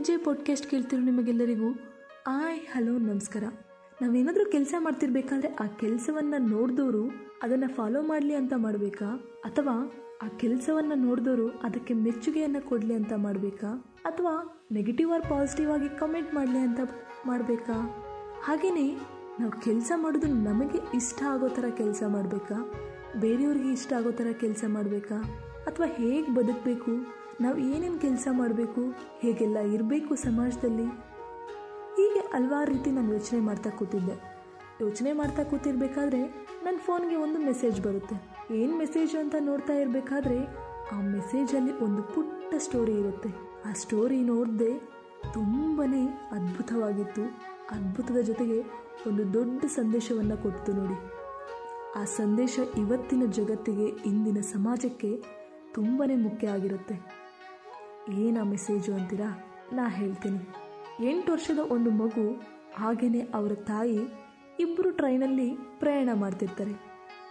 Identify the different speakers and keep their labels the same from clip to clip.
Speaker 1: Podcast ಕೇಳ್ತಿರೋ ನಿಮಗೆಲ್ಲರಿಗೂ, ಆಯ್, hello, ನಮಸ್ಕಾರ. ನಾವೇನಾದರೂ ಕೆಲಸ ಮಾಡ್ತಿರ್ಬೇಕಾದ್ರೆ ಆ ಕೆಲಸವನ್ನು ನೋಡಿದವರು ಅದನ್ನು ಫಾಲೋ ಮಾಡಲಿ ಅಂತ ಮಾಡಬೇಕಾ? ಅಥವಾ ಆ ಕೆಲಸವನ್ನು ನೋಡಿದವರು ಅದಕ್ಕೆ ಮೆಚ್ಚುಗೆಯನ್ನು ಕೊಡಲಿ ಅಂತ ಮಾಡಬೇಕಾ? ಅಥವಾ ನೆಗೆಟಿವ್ ಆರ್ ಪಾಸಿಟಿವ್ ಆಗಿ ಕಮೆಂಟ್ ಮಾಡಲಿ ಅಂತ ಮಾಡಬೇಕಾ? ಹಾಗೆಯೇ ನಾವು ಕೆಲಸ ಮಾಡೋದು ನಮಗೆ ಇಷ್ಟ ಆಗೋ ಥರ ಕೆಲಸ ಮಾಡಬೇಕಾ? ಬೇರೆಯವ್ರಿಗೆ ಇಷ್ಟ ಆಗೋ ಥರ ಕೆಲಸ ಮಾಡಬೇಕಾ? ಅಥವಾ ಹೇಗೆ ಬದುಕಬೇಕು? ನಾವು ಏನೇನು ಕೆಲಸ ಮಾಡಬೇಕು, ಹೇಗೆಲ್ಲ ಇರಬೇಕು ಸಮಾಜದಲ್ಲಿ? ಹೀಗೆ ಹಲ್ವಾರು ರೀತಿ ನಾನು ಯೋಚನೆ ಮಾಡ್ತಾ ಕೂತಿದ್ದೆ. ಯೋಚನೆ ಮಾಡ್ತಾ ಕೂತಿರ್ಬೇಕಾದ್ರೆ ನನ್ನ ಫೋನ್ಗೆ ಒಂದು ಮೆಸೇಜ್ ಬರುತ್ತೆ. ಏನು ಮೆಸೇಜ್ ಅಂತ ನೋಡ್ತಾ ಇರಬೇಕಾದ್ರೆ ಆ ಮೆಸೇಜಲ್ಲಿ ಒಂದು ಪುಟ್ಟ ಸ್ಟೋರಿ ಇರುತ್ತೆ. ಆ ಸ್ಟೋರಿ ನೋಡಿದೆ ತುಂಬಾ ಅದ್ಭುತವಾಗಿತ್ತು. ಅದ್ಭುತದ ಜೊತೆಗೆ ಒಂದು ದೊಡ್ಡ ಸಂದೇಶವನ್ನು ಕೊಡ್ತು ನೋಡಿ. ಆ ಸಂದೇಶ ಇವತ್ತಿನ ಜಗತ್ತಿಗೆ, ಇಂದಿನ ಸಮಾಜಕ್ಕೆ ತುಂಬಾ ಮುಖ್ಯ ಆಗಿರುತ್ತೆ. ಏನು ಮೆಸೇಜು ಅಂತೀರಾ? ನಾ ಹೇಳ್ತೀನಿ. ಎಂಟು ವರ್ಷದ ಒಂದು ಮಗು ಹಾಗೆಯೇ ಅವರ ತಾಯಿ ಇಬ್ಬರು ಟ್ರೈನಲ್ಲಿ ಪ್ರಯಾಣ ಮಾಡ್ತಿರ್ತಾರೆ.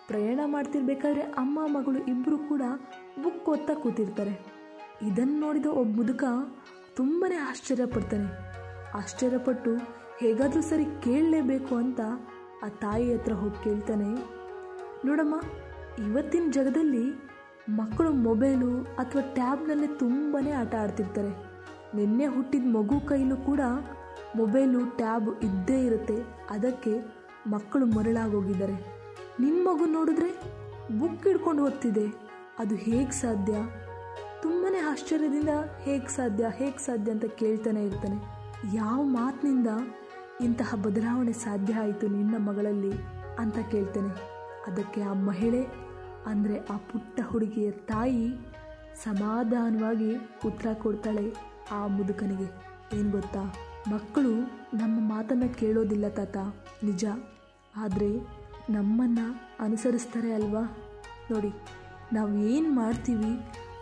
Speaker 1: ಪ್ರಯಾಣ ಮಾಡ್ತಿರ್ಬೇಕಾದ್ರೆ ಅಮ್ಮ, ಮಗಳು ಇಬ್ಬರು ಕೂಡ ಬುಕ್ ಓದ್ತಾ ಕೂತಿರ್ತಾರೆ. ಇದನ್ನು ನೋಡಿದ ಒಬ್ಬ ಮುದುಕ ತುಂಬಾ ಆಶ್ಚರ್ಯಪಡ್ತಾನೆ. ಆಶ್ಚರ್ಯಪಟ್ಟು ಹೇಗಾದರೂ ಸರಿ ಕೇಳಲೇಬೇಕು ಅಂತ ಆ ತಾಯಿ ಹತ್ರ ಹೋಗಿ ಕೇಳ್ತಾನೆ, ನೋಡಮ್ಮ, ಇವತ್ತಿನ ಜಗದಲ್ಲಿ ಮಕ್ಕಳು ಮೊಬೈಲು ಅಥವಾ ಟ್ಯಾಬ್ನಲ್ಲಿ ತುಂಬಾ ಆಟ ಆಡ್ತಿರ್ತಾರೆ. ನಿನ್ನೆ ಹುಟ್ಟಿದ ಮಗು ಕೈಲೂ ಕೂಡ ಮೊಬೈಲು, ಟ್ಯಾಬ್ ಇದ್ದೇ ಇರುತ್ತೆ. ಅದಕ್ಕೆ ಮಕ್ಕಳು ಮರಳಾಗೋಗಿದ್ದಾರೆ ನಿನ್ನ ಮಗು ನೋಡಿದ್ರೆ ಬುಕ್ ಹಿಡ್ಕೊಂಡು ಓದ್ತಿದೆ. ಅದು ಹೇಗೆ ಸಾಧ್ಯ? ತುಂಬಾ ಆಶ್ಚರ್ಯದಿಂದ ಹೇಗೆ ಸಾಧ್ಯ ಹೇಗೆ ಸಾಧ್ಯ ಅಂತ ಕೇಳ್ತಾನೆ ಇರ್ತಾನೆ. ಯಾವ ಮಾತಿನಿಂದ ಇಂತಹ ಬದಲಾವಣೆ ಸಾಧ್ಯ ಆಯಿತು ನಿನ್ನ ಮಗಳಲ್ಲಿ ಅಂತ ಕೇಳ್ತಾನೆ. ಅದಕ್ಕೆ ಆ ಮಹಿಳೆ ಅಂದರೆ ಆ ಪುಟ್ಟ ಹುಡುಗಿಯ ತಾಯಿ ಸಮಾಧಾನವಾಗಿ ಉತ್ತರ ಕೊಡ್ತಾಳೆ ಆ ಮುದುಕನಿಗೆ. ಏನು ಗೊತ್ತಾ? ಮಕ್ಕಳು ನಮ್ಮ ಮಾತನ್ನು ಕೇಳೋದಿಲ್ಲ ತಾತ. ನಿಜ. ಆದರೆ ನಮ್ಮನ್ನು ಅನುಸರಿಸ್ತಾರೆ ಅಲ್ವಾ? ನೋಡಿ, ನಾವು ಏನು ಮಾಡ್ತೀವಿ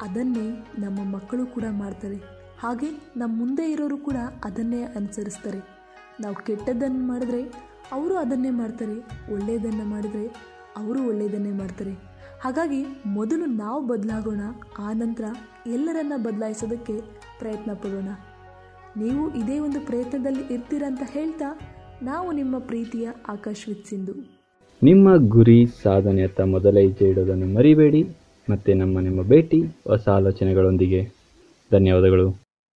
Speaker 1: ಅದನ್ನೇ ನಮ್ಮ ಮಕ್ಕಳು ಕೂಡ ಮಾಡ್ತಾರೆ. ಹಾಗೆ ನಮ್ಮ ಮುಂದೆ ಇರೋರು ಕೂಡ ಅದನ್ನೇ ಅನುಸರಿಸ್ತಾರೆ. ನಾವು ಕೆಟ್ಟದ್ದನ್ನು ಮಾಡಿದ್ರೆ ಅವರು ಅದನ್ನೇ ಮಾಡ್ತಾರೆ ಒಳ್ಳೆಯದನ್ನು ಮಾಡಿದರೆ ಅವರು ಒಳ್ಳೆಯದನ್ನೇ ಮಾಡ್ತಾರೆ. ಹಾಗಾಗಿ ಮೊದಲು ನಾವು ಬದಲಾಗೋಣ ಆನಂತರ ಎಲ್ಲರನ್ನ ಬದಲಾಯಿಸೋದಕ್ಕೆ ಪ್ರಯತ್ನ ಪಡೋಣ. ನೀವು ಇದೇ ಒಂದು ಪ್ರಯತ್ನದಲ್ಲಿ ಇರ್ತೀರಂತ ಹೇಳ್ತಾ ನಾವು ನಿಮ್ಮ ಪ್ರೀತಿಯ ಆಕಾಶ್ ವಿತ್ ಸಿಂಧು.
Speaker 2: ನಿಮ್ಮ ಗುರಿ ಸಾಧನೆಯತ್ತ ಮೊದಲ ಹೆಜ್ಜೆ ಇಡೋದನ್ನು ಮರಿಬೇಡಿ. ಮತ್ತೆ ನಮ್ಮ ನಿಮ್ಮ ಭೇಟಿ, ಹೊಸ ಆಲೋಚನೆಗಳೊಂದಿಗೆ. ಧನ್ಯವಾದಗಳು.